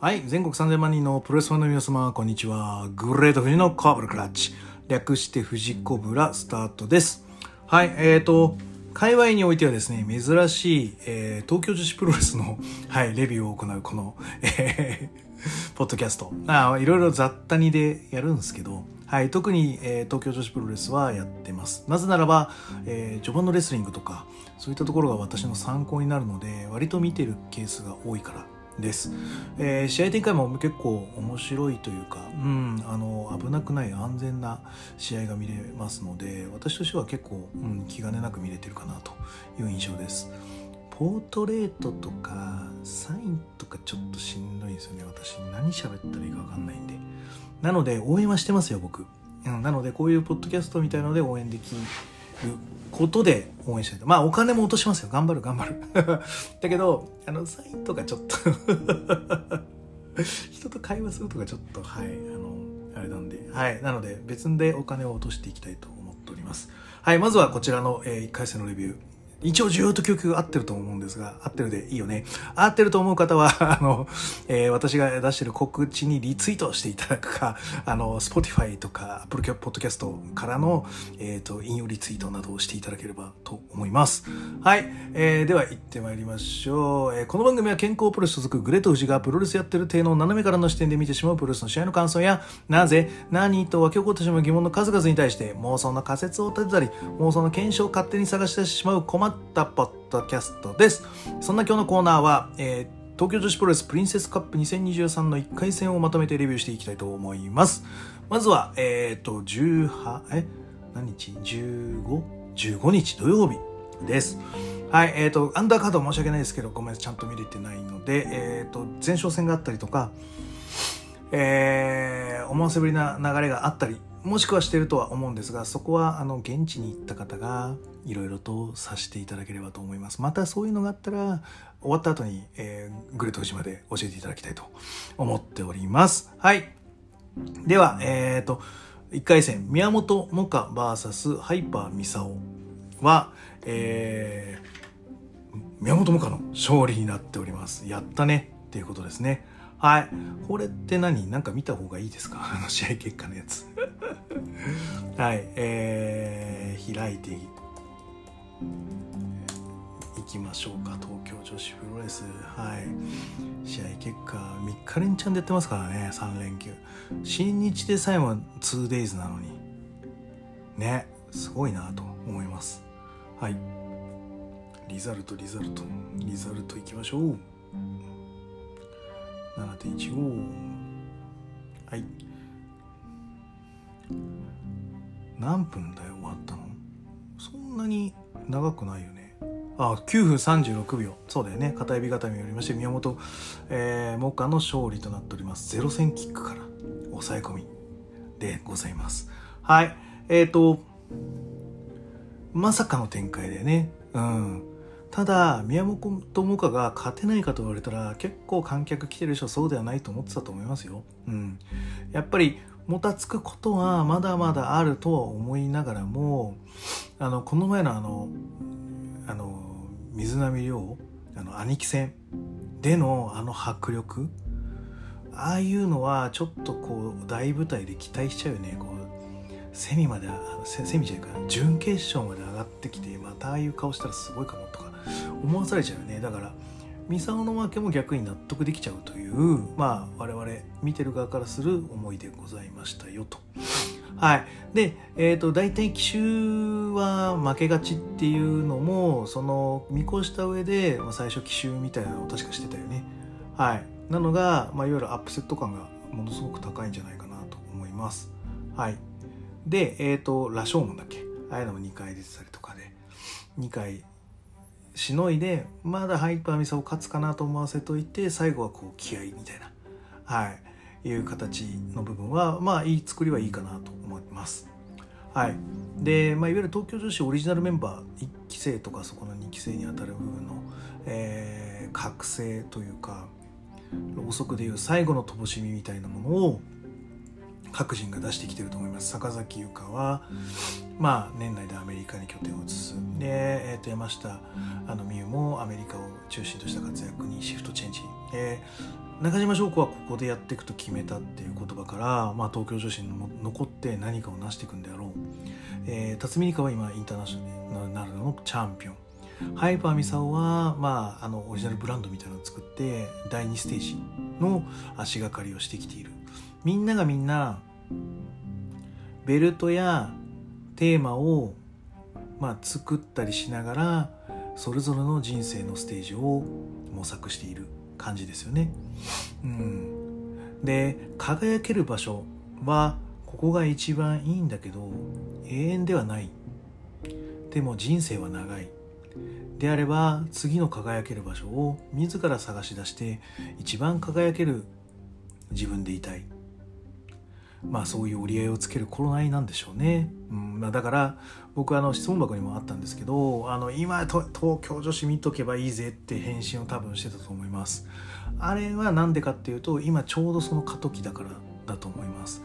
はい、全国3000万人のプロレスファンの皆様、こんにちは。グレート富士のコブラクラッチ。略して富士コブラスタートです。はい、えーと、界隈においてはですね、珍しい、えー東京女子プロレスの、はい、レビューを行うこの、えー ポッドキャスト。あいろいろ雑多にでやるんですけど、はい、特に、えー東京女子プロレスはやってます。なぜならば、えー序盤のレスリングとか、そういったところが私の参考になるので、割と見てるケースが多いからです。えー試合展開も結構面白いというか、うん、あの、危なくない安全な試合が見れますので、私としては結構、うん、気兼ねなく見れてるかなという印象です。ポートレートとかサインとかちょっとしんどいんですよね私何喋ったらいいか分かんないんでなので応援はしてますよ僕、うん、なのでこういうポッドキャストみたいので応援できることで応援したいとまあお金も落としますよ。頑張る頑張る。だけどあのサインとかちょっと 人と会話するとかちょっとはいあのあれなんで。はいなので別でお金を落としていきたいと思っております。はいまずはこちらの、え1回戦のレビュー。一応ずっと曲が合ってると思うんですが、合ってるでいいよね。合ってると思う方は、あの、えー私が出してる告知にリツイートしていただくか、あの、Spotify とか Apple Podcast からの、えっ、と、引用リツイートなどをしていただければと思います。はい。えーでは行ってまいりましょう。えーこの番組は健康プロレス所属グレート富士がプロレスやってる体の斜めからの視点で見てしまうプロレスの試合の感想や、なぜ、何と湧き起こってしまう疑問の数々に対して妄想の仮説を立てたり、妄想の検証を勝手に探してしまう困ったポッドキャストです。そんな今日のコーナーは、えー東京女子プロレスプリンセスカップ2023の1回戦をまとめてレビューしていきたいと思います。まずは、えっ、と、18、え何日 ?15?15 日土曜日です。はい、えっ、と、アンダーカード申し訳ないですけど、ごめん、ちゃんと見れてないので、えっ、と、前哨戦があったりとか、えー思わせぶりな流れがあったりもしくはしてるとは思うんですがそこはあの現地に行った方がいろいろとさせていただければと思います。またそういうのがあったら終わった後に、えーグレート富士まで教えていただきたいと思っております。はい。ではえっ、と1回戦宮本萌歌 VS ハイパーミサオはえー宮本萌歌の勝利になっております。やったねっていうことですね。はい。これって何？なんか見た方がいいですか？あの試合結果のやつ。はい。えー、開いていきましょうか。東京女子プロレス。はい。試合結果3日連チャンでやってますからね。3連休。新日でさえも 2days なのに。ね。すごいなと思います。はい。リザルトリザルトリザルトいきましょう。7.15はい。何分だよ終わったの？そんなに長くないよね。あ9分36秒。そうだよね。片指固めによりまして宮本、えー、モカの勝利となっております。ゼロ戦キックから抑え込みでございます。はい。えっ、ー、とまさかの展開でね。うん。ただ宮本萌歌が勝てないかと言われたら結構観客来てる人そうではないと思ってたと思いますよ。うん、やっぱりもたつくことはまだまだあるとは思いながらもあのこの前のあのあの水波亮あの兄貴戦でのあの迫力。ああいうのはちょっとこう大舞台で期待しちゃうよね。こうセミまでセセミじゃないかな。準決勝まで上がってきてまたああいう顔したらすごいかもとか。思わされちゃうよねだからミサオの負けも逆に納得できちゃうというまあ我々見てる側からする思いでございましたよと。はい、で、えー、と大体奇襲は負けがちっていうのもその見越した上で、まあ、最初奇襲みたいなのを確かしてたよね。はい、なのが、まあ、いわゆるアップセット感がものすごく高いんじゃないかなと思います。はい、で、えっ、と、羅生門だっけ？ああいうのも2回出てたりとかで、2回しのいで、まだハイパーミサを勝つかなと思わせといて、最後はこう気合みたいな、はい、いう形の部分は、まあいい作りはいいかなと思います。はい。で、まあいわゆる東京女子オリジナルメンバー、1期生とかそこの2期生にあたる部分の、えー、覚醒というか、ろうそくでいう最後の乏しみみたいなものを各人が出してきてると思います。坂崎優香は、まあ、年内でアメリカに拠点を移す。で、えー、と山下あの美優もアメリカを中心とした活躍にシフトチェンジ、えー、中島翔子はここでやっていくと決めたっていう言葉から、まあ、東京女子に残って何かを成していくんであろう、えー、辰巳梨花は今インターナショナルのチャンピオン。ハイパーミサオは、まあ、あのオリジナルブランドみたいなのを作って第2ステージの足がかりをしてきているみんながみんなベルトやテーマを、まあ、作ったりしながらそれぞれの人生のステージを模索している感じですよね。うん、で輝ける場所はここが一番いいんだけど永遠ではない。でも人生は長い。であれば次の輝ける場所を自ら探し出して一番輝ける自分でいたい。まあそういう折り合いをつける頃合いなんでしょうね。うんまあ、だから僕あの質問箱にもあったんですけどあの今東京女子見とけばいいぜって返信を多分してたと思います。あれは何でかっていうと今ちょうどその過渡期だからだと思います。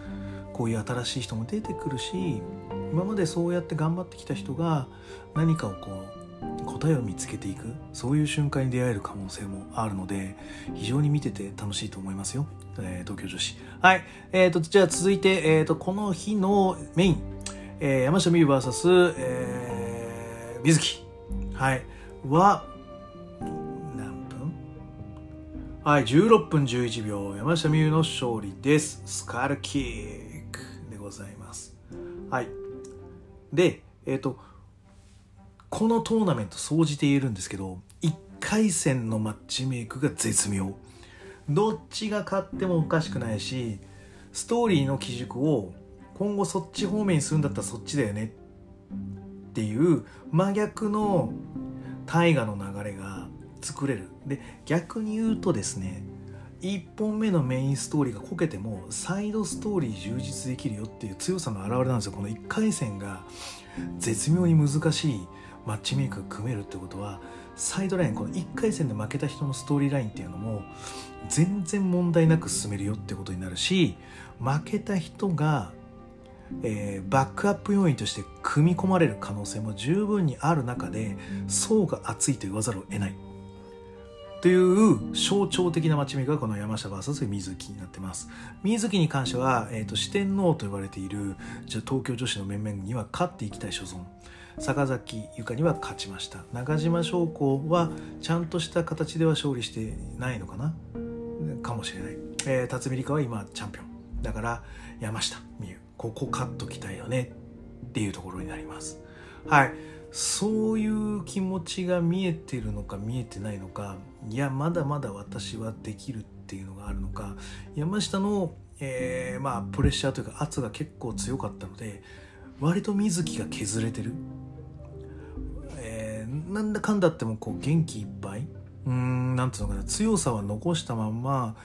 こういう新しい人も出てくるし今までそうやって頑張ってきた人が何かをこう答えを見つけていくそういう瞬間に出会える可能性もあるので非常に見てて楽しいと思いますよ、えー、東京女子。はい。えーと、じゃあ続いて、えーと、この日のメイン、えー、山下美夢 VS、えー、水木。はい。は何分？はい16分11秒山下美夢の勝利です。スカルキックでございます。はい。でえっ、ー、とこのトーナメント総じて言えるんですけど1回戦のマッチメイクが絶妙。どっちが勝ってもおかしくないしストーリーの基軸を今後そっち方面にするんだったらそっちだよね。っていう真逆の大河の流れが作れる。で逆に言うとですね1本目のメインストーリーがこけてもサイドストーリー充実できるよっていう強さの表れなんですよ。この1回戦が絶妙に難しい。マッチメイクが組めるってことはサイドラインこの1回戦で負けた人のストーリーラインっていうのも全然問題なく進めるよってことになるし負けた人が、えー、バックアップ要因として組み込まれる可能性も十分にある中で層が厚いと言わざるを得ないという象徴的なマッチメイクがこの山下 VS 水木になってます。水木に関しては、えーと、四天王と呼ばれているじゃ東京女子の面々には勝っていきたい所存。坂崎由香には勝ちました。中島将校はちゃんとした形では勝利してないのかな？かもしれない、えー、辰巳梨花は今チャンピオン。だから山下美優ここ勝っときたいよねっていうところになります。はい。そういう気持ちが見えてるのか見えてないのか。いやまだまだ私はできるっていうのがあるのか。山下の、えー、まあプレッシャーというか圧が結構強かったので割と水木が削れてる。なんだかんだってもこう元気いっぱい？うんなんつうのかな強さは残したまんま、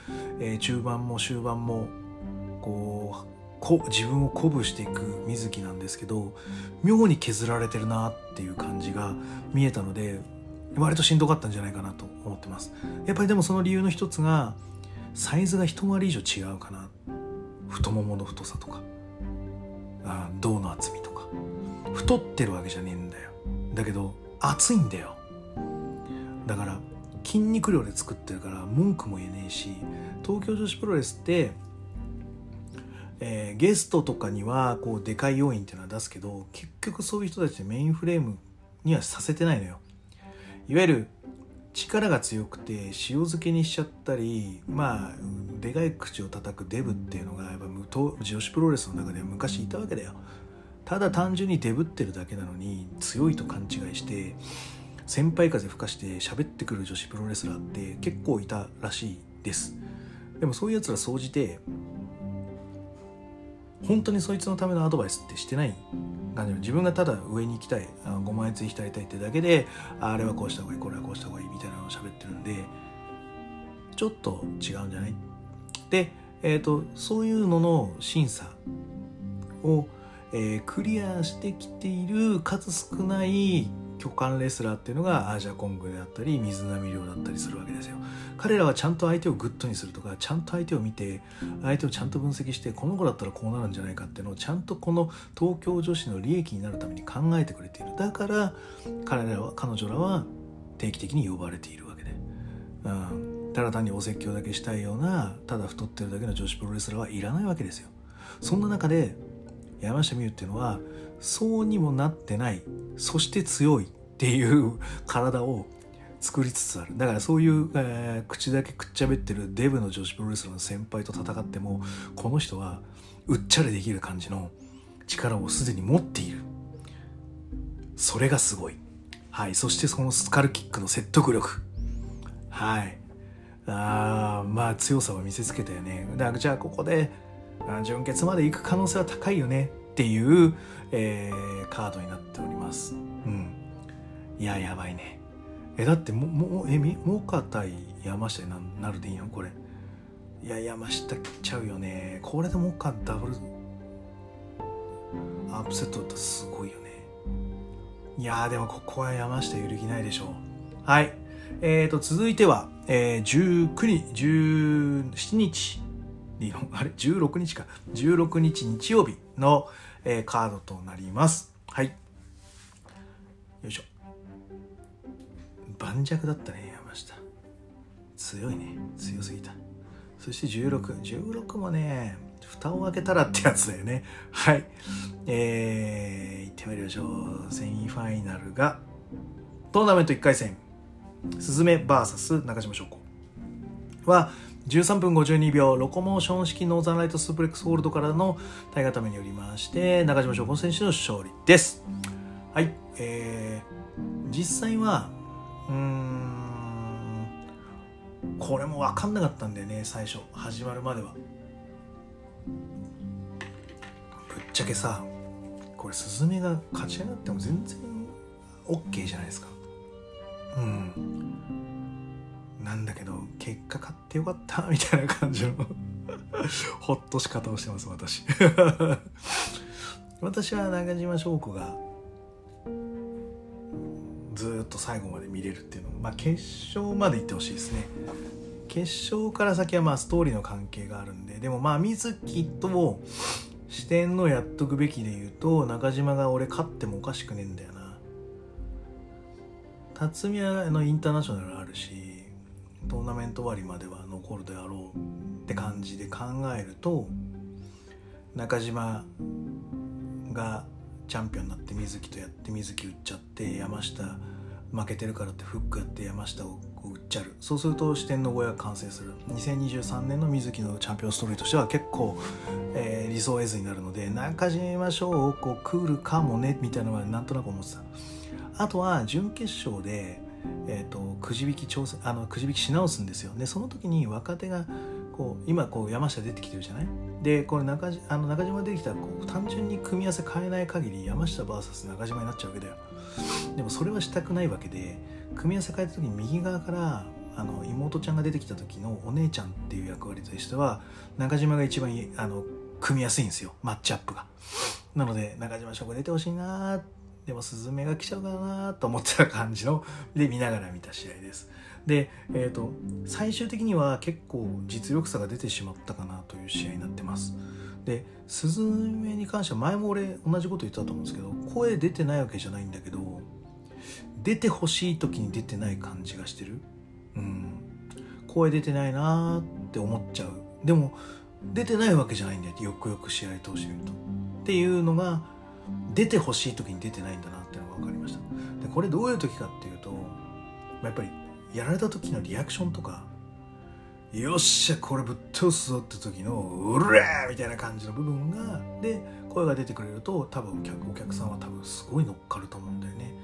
えー、中盤も終盤もこうこ自分を鼓舞していく水木なんですけど妙に削られてるなっていう感じが見えたので割としんどかったんじゃないかなと思ってます。やっぱりでもその理由の一つがサイズが一回り以上違うかな。太ももの太さとか。あ胴の厚みとか。太ってるわけじゃねえんだよ。だけど熱いんだよ。だから筋肉量で作ってるから文句も言えねえし東京女子プロレスって、えー、ゲストとかにはこうでかい要因っていうのは出すけど結局そういう人たちでメインフレームにはさせてないのよ。いわゆる力が強くて塩漬けにしちゃったりまあでかい口を叩くデブっていうのがやっぱ女子プロレスの中では昔いたわけだよ。ただ単純にデブってるだけなのに強いと勘違いして先輩風吹かして喋ってくる女子プロレスラーって結構いたらしいです。でもそういうやつら総じて本当にそいつのためのアドバイスってしてない感じ自分がただ上に行きたいご満悦に浸りたいってだけであれはこうした方がいいこれはこうした方がいいみたいなのを喋ってるんでちょっと違うんじゃない？で、えーとそういうのの審査をえー、クリアしてきている数少ない巨漢レスラーっていうのがアジャコングであったり水波綾だったりするわけですよ。彼らはちゃんと相手をグッドにするとかちゃんと相手を見て相手をちゃんと分析してこの子だったらこうなるんじゃないかっていうのをちゃんとこの東京女子の利益になるために考えてくれている。だから彼らは彼女らは定期的に呼ばれているわけで、うん、ただ単にお説教だけしたいようなただ太ってるだけの女子プロレスラーはいらないわけですよ。そんな中で山下美夢っていうのはそうにもなってないそして強いっていう体を作りつつある。だからそういう、えー、口だけくっちゃべってるデブの女子プロレスラーの先輩と戦ってもこの人はうっちゃれできる感じの力をすでに持っている。それがすごい。はい。そしてそのスカルキックの説得力。はい。あまあ強さを見せつけたよね。だからじゃあここで準決まで行く可能性は高いよねっていう、えー、カードになっております。うん。いややばいね。えだってももえみモカ対山下になるでいいの？これ。いや山下切っちゃうよね。これでモカダブルアップセットだったらすごいよね。いやでもここは山下揺るぎないでしょう。はい。えーと続いては、えー、19日17日。日本あれ？16日か。16日日曜日の、えー、カードとなります。はい。よいしょ。盤石だったね山下。強いね。強すぎた。そして1616もね蓋を開けたらってやつだよね。はい。えー、行ってまいりましょう。セミファイナルがトーナメント1回戦。スズメ VS 中島翔子。は13分52秒ロコモーション式ノーザンライトスープレックスホールドからの体固めによりまして中島翔子選手の勝利です。はいえー、実際はうーんこれも分かんなかったんだよね最初始まるまでは。ぶっちゃけさこれスズメが勝ち上がっても全然 OK じゃないですか。うん。なんだけど結果勝ってよかったみたいな感じの ほっとし方をしてます私。私は中島翔子がずっと最後まで見れるっていうのまあ決勝まで行ってほしいですね。決勝から先はまあストーリーの関係があるんででもまあ水木と視点のやっとくべきで言うと中島が俺勝ってもおかしくねえんだよな。辰巳はのインターナショナルあるしトーナメント終わりまでは残るであろうって感じで考えると中島がチャンピオンになって水木とやって水木打っちゃって山下負けてるからってフックやって山下を打っちゃる。そうすると四天王小屋が完成する。2023年の水木のチャンピオンストーリーとしては結構、えー、理想絵図になるので中島翔をこう来るかもねみたいなのはなんとなく思ってた。あとは準決勝で、えーと、くじ引き挑戦あのくじ引きし直すんですよ。でその時に若手がこう今こう山下出てきてるじゃない？でこれ中あの中島出てきたらこう単純に組み合わせ変えない限り山下 VS 中島になっちゃうわけだよ。でもそれはしたくないわけで組み合わせ変えた時に右側からあの妹ちゃんが出てきた時のお姉ちゃんっていう役割としては中島が一番あの組みやすいんですよ。マッチアップが。なので中島翔子出てほしいなでもスズメが来ちゃうかなと思ってた感じので見ながら見た試合です。で、えーと、最終的には結構実力差が出てしまったかなという試合になってます。でスズメに関しては前も俺同じこと言ってたと思うんですけど声出てないわけじゃないんだけど出てほしい時に出てない感じがしてる。うん。声出てないなって思っちゃう。でも出てないわけじゃないんだよ。よくよく試合通してみると。っていうのが出てほしい時に出てないんだなっていうのが分かりました。でこれどういう時かっていうとやっぱりやられた時のリアクションとかよっしゃこれぶっ通すぞって時のうれーみたいな感じの部分がで声が出てくれると多分お客さんは多分すごい乗っかると思うんだよね。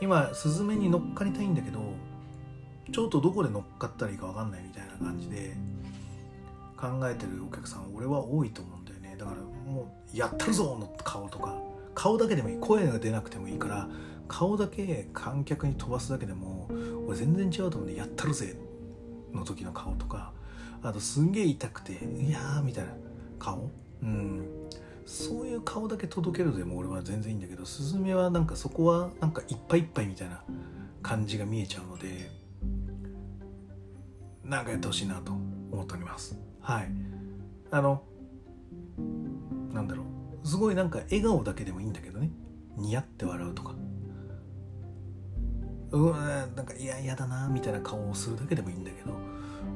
今スズメに乗っかりたいんだけどちょっとどこで乗っかったらいいか分かんないみたいな感じで考えてるお客さん俺は多いと思うんだだからもうやったるぞの顔とか顔だけでもいい。声が出なくてもいいから顔だけ観客に飛ばすだけでも俺全然違うと思うんでやったるぜの時の顔とかあとすんげえ痛くていやーみたいな顔？うん。そういう顔だけ届けるでも俺は全然いいんだけどスズメはなんかそこはなんかいっぱいいっぱいみたいな感じが見えちゃうのでなんかやってほしいなと思っております。はい。あのなんだろう。すごいなんか笑顔だけでもいいんだけどね。似合って笑うとか。うわなんかいや嫌だなみたいな顔をするだけでもいいんだけど。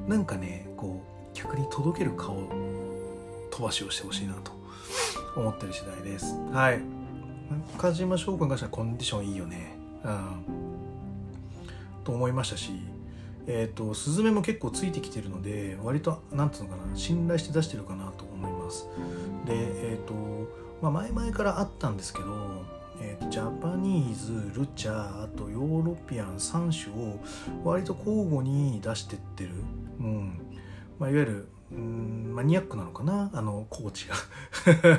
なんかねこう逆に届ける顔飛ばしをしてほしいなと思ってる次第です。はい。中島翔君がしたコンディションいいよね。うん。と思いましたしえっ、ー、とスズメも結構ついてきてるので割となんつうのかな信頼して出してるかなと思います。でえっ、ー、とまあ前々からあったんですけどえーと、ジャパニーズルチャーあとヨーロピアン3種を割と交互に出してってる、うん。まあ、いわゆるうんマニアックなのかな？あのコーチが。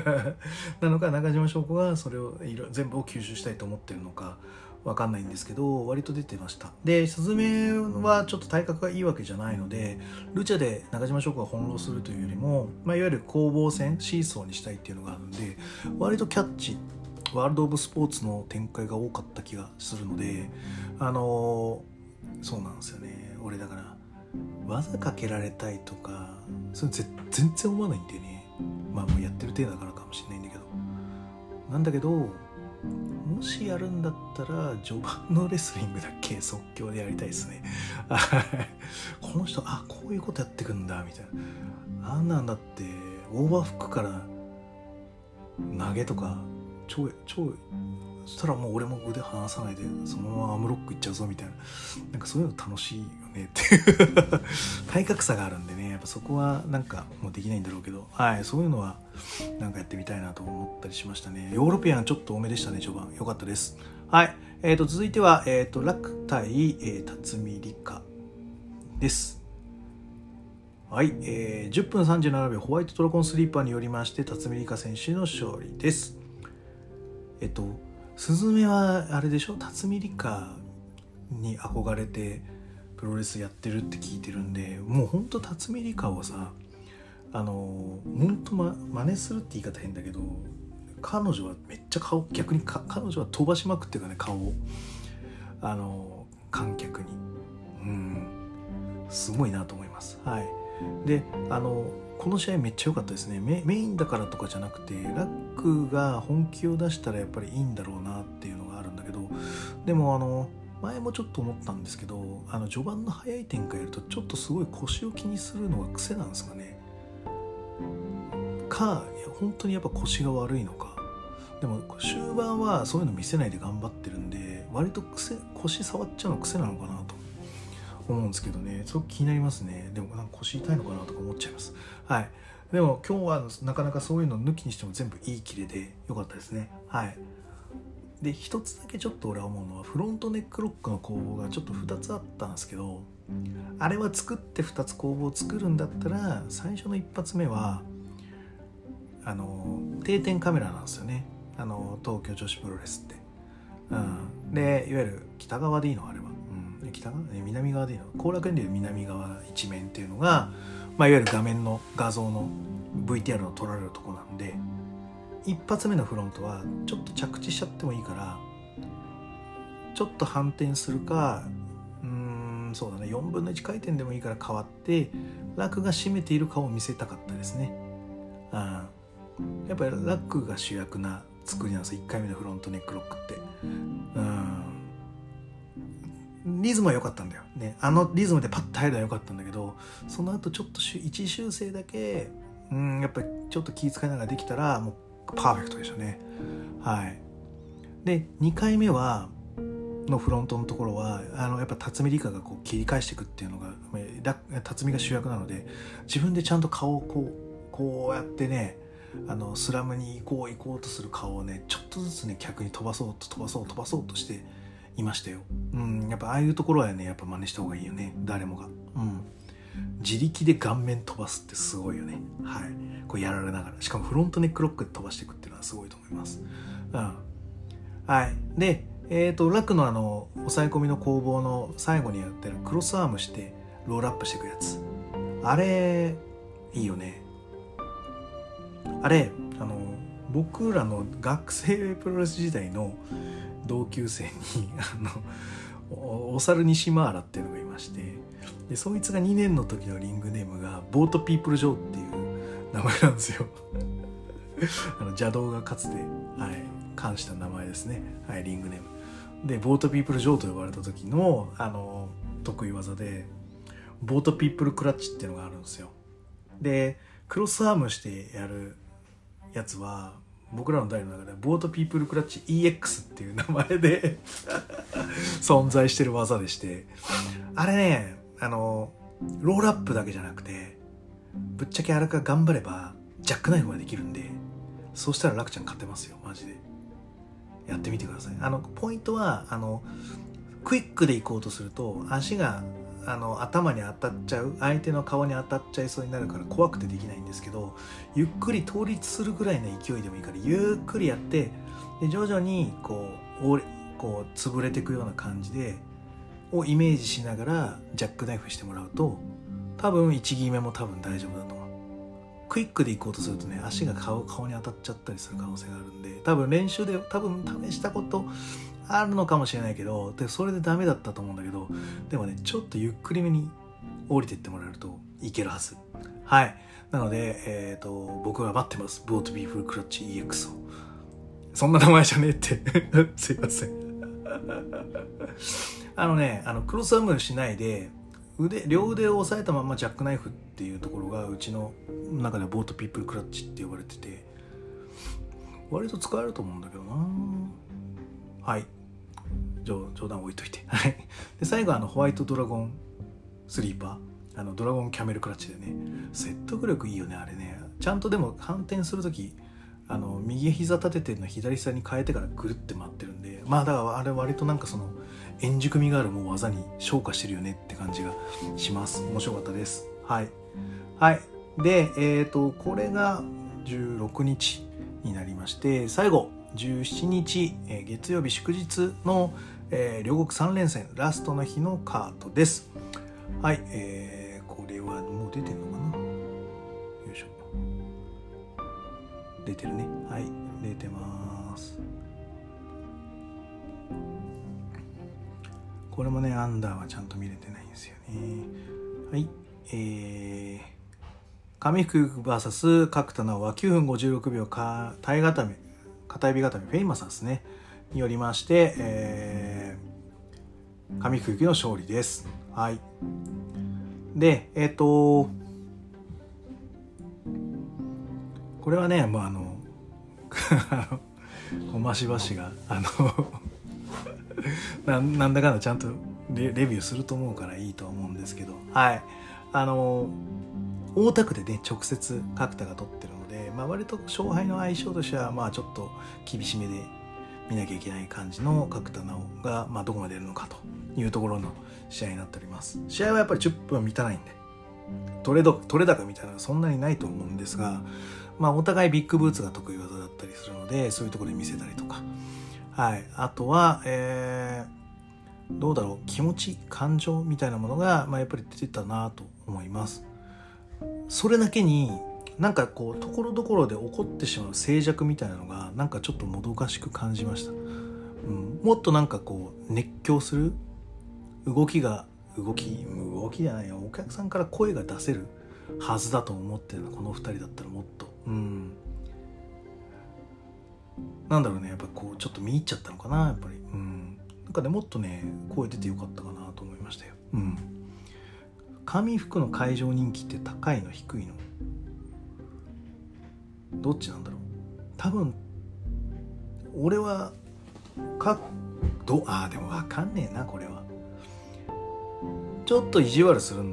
なのか中島翔子がそれを全部を吸収したいと思ってるのか。わかんないんですけど割と出てました。でスズメはちょっと体格がいいわけじゃないのでルチャで中島翔子が翻弄するというよりも、まあ、いわゆる攻防戦シーソーにしたいっていうのがあるんで割とキャッチワールド・オブ・スポーツの展開が多かった気がするのであのそうなんですよね。俺だから技かけられたいとかそれ全然思わないんだよね。まあもうやってる程度だからかもしれないんだけど。なんだけどもしやるんだったら序盤のレスリングだけ？即興でやりたいですね。この人あこういうことやってくんだみたいな。あんなんだってオーバーフックから投げとか超超そしたらもう俺も腕離さないでそのままアームロックいっちゃうぞみたいな。なんかそういうの楽しいよね。っていう体格差があるんでね。やっぱそこはなんかもうできないんだろうけど。はいそういうのはなんかやってみたいなと思ったりしましたね。ヨーロピアンちょっと多めでしたね序盤。よかったです。はいえーと、続いては、えーと、楽対、えー、辰巳理香です。はい、えー、10分37秒ホワイトドラゴンスリーパーによりまして辰巳理香選手の勝利です。えっとスズメはあれでしょ？辰巳梨花に憧れてプロレスやってるって聞いてるんでもうほんと辰巳梨花をさあのほんと、ま、真似するって言い方変だけど彼女はめっちゃ顔逆に彼女は飛ばしまくっていうかね顔を。あの観客に。うん。すごいなと思います。はい。であのこの試合めっちゃ良かったですね。メインだからとかじゃなくてラックが本気を出したらやっぱりいいんだろうなっていうのがあるんだけどでもあの前もちょっと思ったんですけどあの序盤の早い展開やるとちょっとすごい腰を気にするのが癖なんですかね。か本当にやっぱ腰が悪いのか。でも終盤はそういうの見せないで頑張ってるんで割と癖腰触っちゃうの癖なのかなと思うんですけどね。すごく気になりますね。でもなんか腰痛いのかなとか思っちゃいます。はい。でも今日はなかなかそういうの抜きにしても全部いいキレで良かったですね。はい。で一つだけちょっと俺は思うのはフロントネックロックの工房がちょっと2つあったんですけどあれは作って2つ工房を作るんだったら最初の一発目はあの定点カメラなんですよね。あの東京女子プロレスって、うん、でいわゆる北側でいいのあれは北側南側でいいの後楽園でいう南側一面っていうのが、まあ、いわゆる画面の画像の VTR の撮られるとこなんで一発目のフロントはちょっと着地しちゃってもいいからちょっと反転するかうんそうだね4分の1回転でもいいから変わってラックが締めている顔を見せたかったですね。あやっぱりラックが主役な作りなんです1回目のフロントネックロックって。うんリズムは良かったんだよ、ね、あのリズムでパッと入るのは良かったんだけどその後ちょっと一修正だけうんやっぱりちょっと気遣いながらできたらもうパーフェクトでしたね。はい。で2回目はのフロントのところはあのやっぱ辰巳理香がこう切り返していくっていうのが辰巳が主役なので自分でちゃんと顔をこうこうやってねあのスラムに行こう行こうとする顔をねちょっとずつね逆に飛ばそうと飛ばそう飛ばそうとしていましたよ。うん、やっぱああいうところはね、やっぱ真似した方がいいよね、誰もが。うん。自力で顔面飛ばすってすごいよね。はい。こうやられながら。しかもフロントネックロックで飛ばしていくっていうのはすごいと思います。うん。はい。で、えっ、ー、と、ラクのあの、抑え込みの攻防の最後にやってるクロスアームしてロールアップしていくやつ。あれ、いいよね。あれ、あの、僕らの学生プロレス時代の同級生にあのお猿西マーラっていうのがいましてでそいつが2年の時のリングネームがボートピープル・ジョーっていう名前なんですよ。あの邪道がかつて、はい、冠した名前ですね、はい、リングネーム。でボートピープルジョーと呼ばれた時のあの得意技でボートピープルクラッチっていうのがあるんですよ。でクロスアームしてやるやつは僕らの代の中でボートピープルクラッチ EX っていう名前で 存在してる技でしてあれねあのロールアップだけじゃなくてぶっちゃけあれか頑張ればジャックナイフができるんでそうしたら楽ちゃん勝てますよマジで。やってみてください。あのポイントはあのクイックで行こうとすると足があの頭に当たっちゃう相手の顔に当たっちゃいそうになるから怖くてできないんですけどゆっくり倒立するぐらいの勢いでもいいからゆっくりやってで徐々にこうこう潰れていくような感じでをイメージしながらジャックナイフしてもらうと多分1決めも多分大丈夫だと思う。クイックで行こうとするとね足が顔顔に当たっちゃったりする可能性があるんで多分練習で多分試したことあるのかもしれないけどでそれでダメだったと思うんだけどでもねちょっとゆっくりめに降りてってもらえるといけるはず。はい。なので、えっ、ー、と僕は待ってます。ボートビーフルクラッチ EX を。そんな名前じゃねえって。すいません。あのねあのクロスアームしないで腕両腕を押さえたままジャックナイフっていうところがうちの中ではボートピープルクラッチって呼ばれてて割と使えると思うんだけどな。はい。冗談置いといて。はい。で最後あのホワイトドラゴンスリーパー。あのドラゴンキャメルクラッチでね。説得力いいよねあれね。ちゃんとでも反転する時あの右膝立てての左下に変えてからぐるって回ってるんで。まあだからあれ割となんかその円熟味があるもう技に昇華してるよねって感じがします。面白かったです。はい。はい。でえっ、ー、とこれが16日になりまして最後。17日、えー、月曜日祝日の、えー、両国3連戦ラストの日のカードです。はい、えー、これはもう出てんのかな？よいしょ。出てるね。はい、出てます。これもね、アンダーはちゃんと見れてないんですよね。はい、えー、紙服 VS 角田直は9分56秒か耐え固め片指固めフェイマサスねによりまして、えー、紙服の勝利です。はい。でえっ、ー、とこれはねもうあの小増しばしがあの ななんだかんだちゃんとレレビューすると思うからいいと思うんですけど。はい。あの大田区でね直接角田が取ってる、まあ、割と勝敗の相性としてはまあちょっと厳しめで見なきゃいけない感じの角田直が、まあ、どこまで出るのかというところの試合になっております。試合はやっぱり10分満たないんで取れど取れ高みたいなのはそんなにないと思うんですが、まあ、お互いビッグブーツが得意技だったりするのでそういうところで見せたりとか、はい、あとは、えー、どうだろう。気持ち感情みたいなものが、まあ、やっぱり出てたなと思います。それだけになんかこうところどころで起こってしまう静寂みたいなのがなんかちょっともどかしく感じました、うん、もっとなんかこう熱狂する動きが動き動きじゃないよ。お客さんから声が出せるはずだと思ってるの。この2人だったらもっと。うん。なんだろうね。やっぱこうちょっと見入っちゃったのかなやっぱり。うん。なんかねもっとね声出てよかったかなと思いましたよ。うん。紙服の会場人気って高いの？低いの？どっちなんだろう？多分俺はかどああでも分かんねえなこれは。ちょっと意地悪する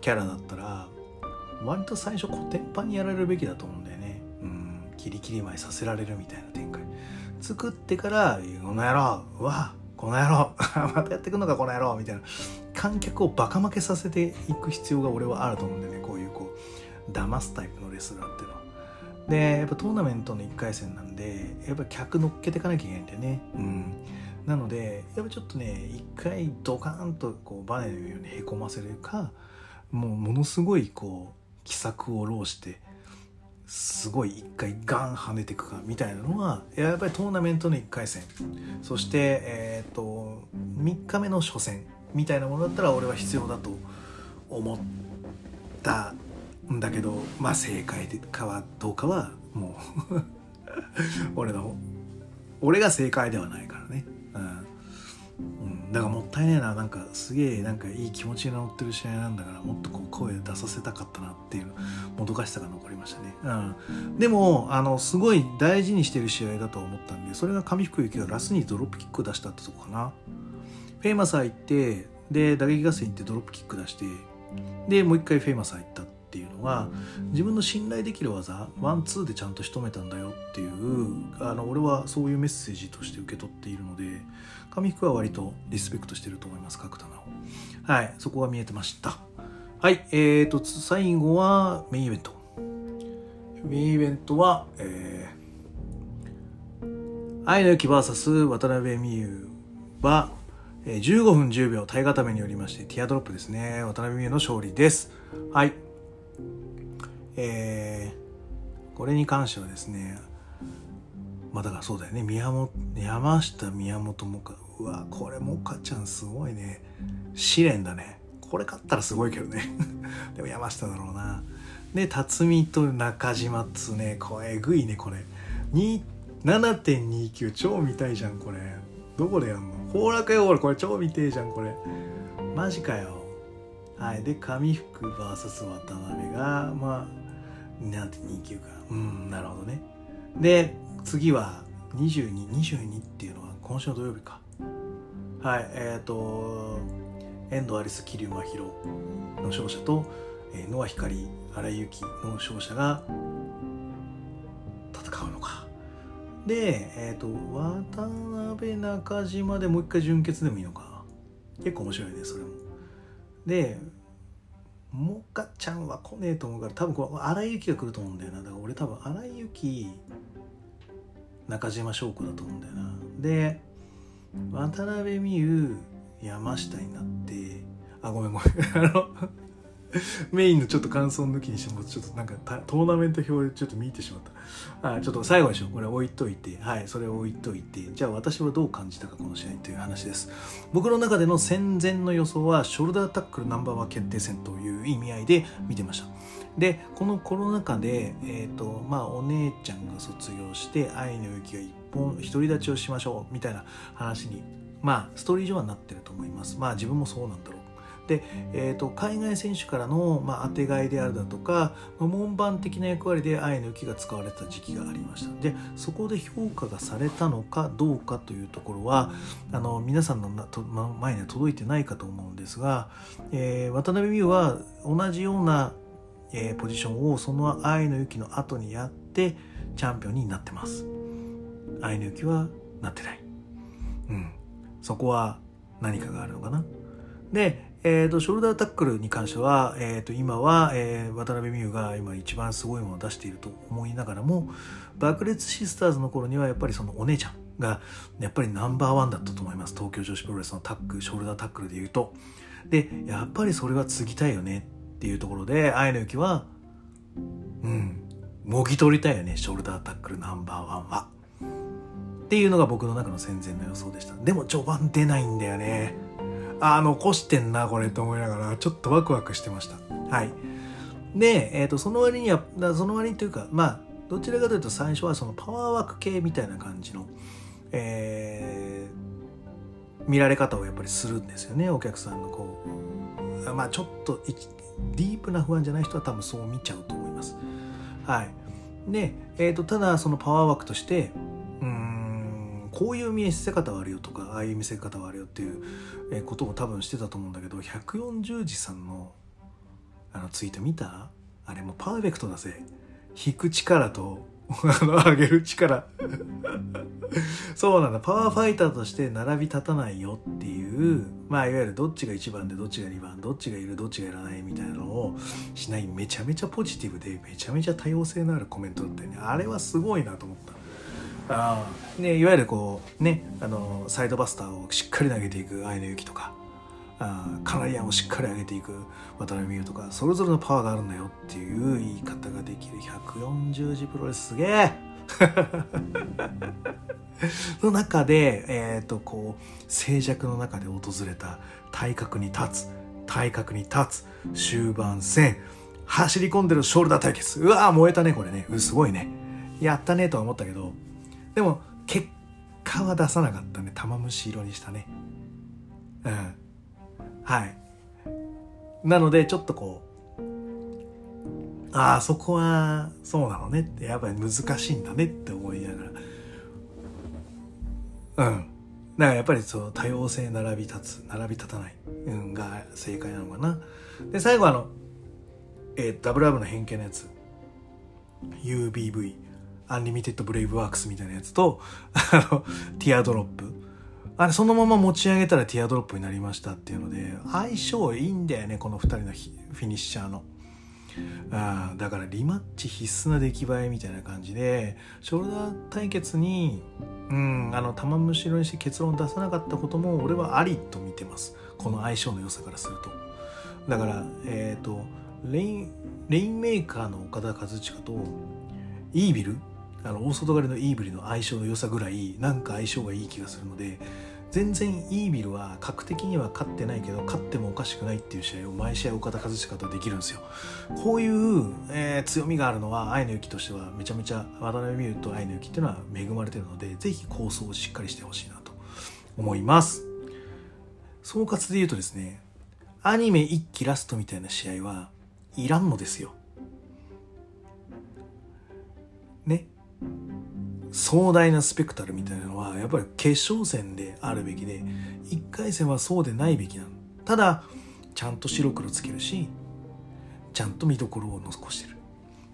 キャラだったら割と最初コテンパにやられるべきだと思うんだよね。うんキリキリ前させられるみたいな展開。作ってから「この野郎うわこの野郎 またやってくんのかこの野郎」みたいな。観客をバカ負けさせていく必要が俺はあると思うんだよねこういうこう騙すタイプのレスラーっていうのは。でやっぱトーナメントの1回戦なんでやっぱ客乗っけていかなきゃいけないんだよね。うんなのでやっぱちょっとね一回ドカーンとこうバネのようにへこませるかもうものすごいこう奇策を浪してすごい一回ガン跳ねていくかみたいなのはやっぱりトーナメントの1回戦そしてえっ、と3日目の初戦みたいなものだったら俺は必要だと思っただけどまあ正解かはどうかはもう 俺の俺が正解ではないからね、うん、ん、だからもったいねえな。なんかすげえなんかいい気持ちが乗ってる試合なんだからもっとこう声出させたかったなっていうもどかしさが残りましたね、うん、でもあのすごい大事にしてる試合だと思ったんでそれが上福幸がラスにドロップキックを出したってとこかな。フェイマサー行ってで打撃合戦行ってドロップキック出してでもう一回フェイマサー行ったっていうのは自分の信頼できる技ワンツーでちゃんと仕留めたんだよっていうあの俺はそういうメッセージとして受け取っているので上福は割とリスペクトしてると思います角田奈穂。はいそこが見えてました。はいえーと最後はメインイベント。メインイベントはえー、愛の雪 VS 渡辺美優は15分10秒体固めによりましてティアドロップですね。渡辺美優の勝利です。はい。えー、これに関してはですねまあだからそうだよね。宮本山下宮本もかうわこれもかちゃんすごいね。試練だね。これ勝ったらすごいけどね。でも山下だろうな。で辰巳と中島っつねこれえぐいねこれ。7.29超見たいじゃんこれ。どこでやんの？崩落よ俺これ超見てえじゃんこれ。マジかよ。はい。で上福 VS 渡辺がまあ7.29かうんなるほどね。で次は2222 22っていうのは今週の土曜日か。はいえっ、ー、と遠藤アリス桐生真宙の勝者と、えー、野輪光荒井由紀の勝者が戦うのか。でえっ、ー、と渡辺中島でもう一回準決でもいいのか。結構面白いねそれも。でモカちゃんは来ねえと思うから多分これ荒井由紀が来ると思うんだよな。だから俺多分荒井由紀中島翔子だと思うんだよな。で渡辺美優山下になってあごめんごめん。あの メインのちょっと感想抜きにしてもちょっとなんかトーナメント表でちょっと見てしまった。あちょっと最後でしょこれ置いといて。はいそれを置いといて。じゃあ私はどう感じたかこの試合という話です。僕の中での戦前の予想はショルダータックルナンバーワン決定戦という意味合いで見てました。でこのコロナ禍で、えーとまあ、お姉ちゃんが卒業して愛の雪が一本独り立ちをしましょうみたいな話にまあストーリー上はなってると思います。まあ自分もそうなんだろう。で、えーと、海外選手からの、まあ、当てがいであるだとかま門番的な役割で愛の雪が使われた時期がありました。でそこで評価がされたのかどうかというところはあの皆さんの前には届いてないかと思うんですが、えー、渡辺美優は同じような、えー、ポジションをその愛の雪の後にやってチャンピオンになってます。愛の雪はなってない。うん。そこは何かがあるのかな。でえーと、ショルダータックルに関しては、えーと、今は、えー、渡辺美優が今一番すごいものを出していると思いながらも爆裂シスターズの頃にはやっぱりそのお姉ちゃんがやっぱりナンバーワンだったと思います。東京女子プロレスのタックショルダータックルでいうと。でやっぱりそれは継ぎたいよねっていうところで愛の雪はうんもぎ取りたいよねショルダータックルナンバーワンは。っていうのが僕の中の戦前の予想でした。でも序盤出ないんだよね。あ残してんなこれと思いながらちょっとワクワクしてました。はい。で、えーと、その割にはその割にというかまあどちらかというと最初はそのパワーワーク系みたいな感じの、えー、見られ方をやっぱりするんですよねお客さんのこう。まあちょっとディープな不安じゃない人は多分そう見ちゃうと思います。はい。で、えーとただそのパワーワークとしてこういう見せ方はあるよとかああいう見せ方はあるよっていうことを多分してたと思うんだけど140字さんのあのツイート見た？あれもパーフェクトだぜ。引く力とあの上げる力。そうなんだ。パワーファイターとして並び立たないよっていうまあいわゆるどっちが1番でどっちが2番どっちがいるどっちがいらないみたいなのをしない。めちゃめちゃポジティブでめちゃめちゃ多様性のあるコメントだったよね。あれはすごいなと思った。あね、いわゆるこうねあのサイドバスターをしっかり投げていく愛の雪とか。あカナリアンをしっかり上げていく渡辺美優とかそれぞれのパワーがあるんだよっていう言い方ができる。140字プロレスすげえ。の中で、えっ、ー、とこう静寂の中で訪れた体格に立つ体格に立つ終盤戦。走り込んでるショルダー対決。うわー燃えたねこれね。すごいね。やったねとは思ったけどでも結果は出さなかったね玉虫色にしたねうん。はい。なので、ちょっとこう、ああ、そこは、そうなのねって、やっぱり難しいんだねって思いながら。うん。だからやっぱりその多様性並び立つ、並び立たない、うん、が正解なのかな。で、最後あの、えー、ダブルアームの変形のやつ。UBV、アンリミテッドブレイブワークスみたいなやつと、あの、ティアドロップ。あれ、そのまま持ち上げたらティアドロップになりましたっていうので、相性いいんだよね、この二人のフィニッシャーの。あだからリマッチ必須な出来栄えみたいな感じで、ショルダー対決に、うん、あの、玉虫色にして結論出さなかったことも、俺はありと見てます。この相性の良さからすると。だから、えっ、ー、と、レイン、レインメーカーのオカダ・カズチカと、イービルあの大外刈りのイービルの相性の良さぐらいなんか相性がいい気がするので全然イービルは格的には勝ってないけど勝ってもおかしくないっていう試合を毎試合岡田和親とできるんですよ。こういう、えー、強みがあるのは愛の雪としてはめちゃめちゃ渡辺美優と愛の雪っていうのは恵まれてるのでぜひ構想をしっかりしてほしいなと思います。総括で言うとですねアニメ一期ラストみたいな試合はいらんのですよ。壮大なスペクタルみたいなのはやっぱり決勝戦であるべきで1回戦はそうでないべきなのただちゃんと白黒つけるしちゃんと見どころを残してる。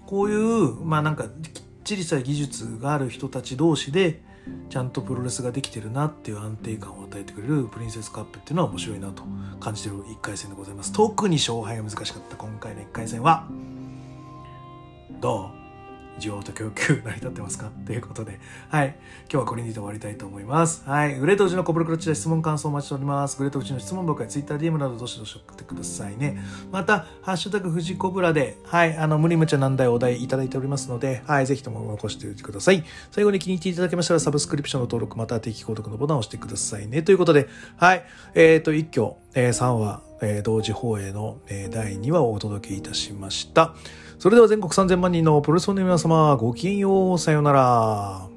こういうまあなんかきっちりした技術がある人たち同士でちゃんとプロレスができてるなっていう安定感を与えてくれるプリンセスカップっていうのは面白いなと感じてる1回戦でございます。特に勝敗が難しかった今回の1回戦はどう？需要と供給成り立ってますか？ということで、はい。今日はこれにて終わりたいと思います。はい。グレートうちのコブルクロッチで質問感想お待ちしております。グレートうちの質問箱や TwitterDM などどしどし送ってくださいね。また、ハッシュタグ富士コブラで、はい。あの、無理無茶難題お題いただいておりますので、はい。ぜひとも残しておいてください。最後に気に入っていただけましたら、サブスクリプションの登録、または定期購読のボタンを押してくださいね。ということで、はい。えっ、ー、と、一挙、えー、3話、えー、同時放映の、えー、第2話をお届けいたしました。それでは全国3000万人のプロレスファンの皆様、ごきげんよう、さようなら。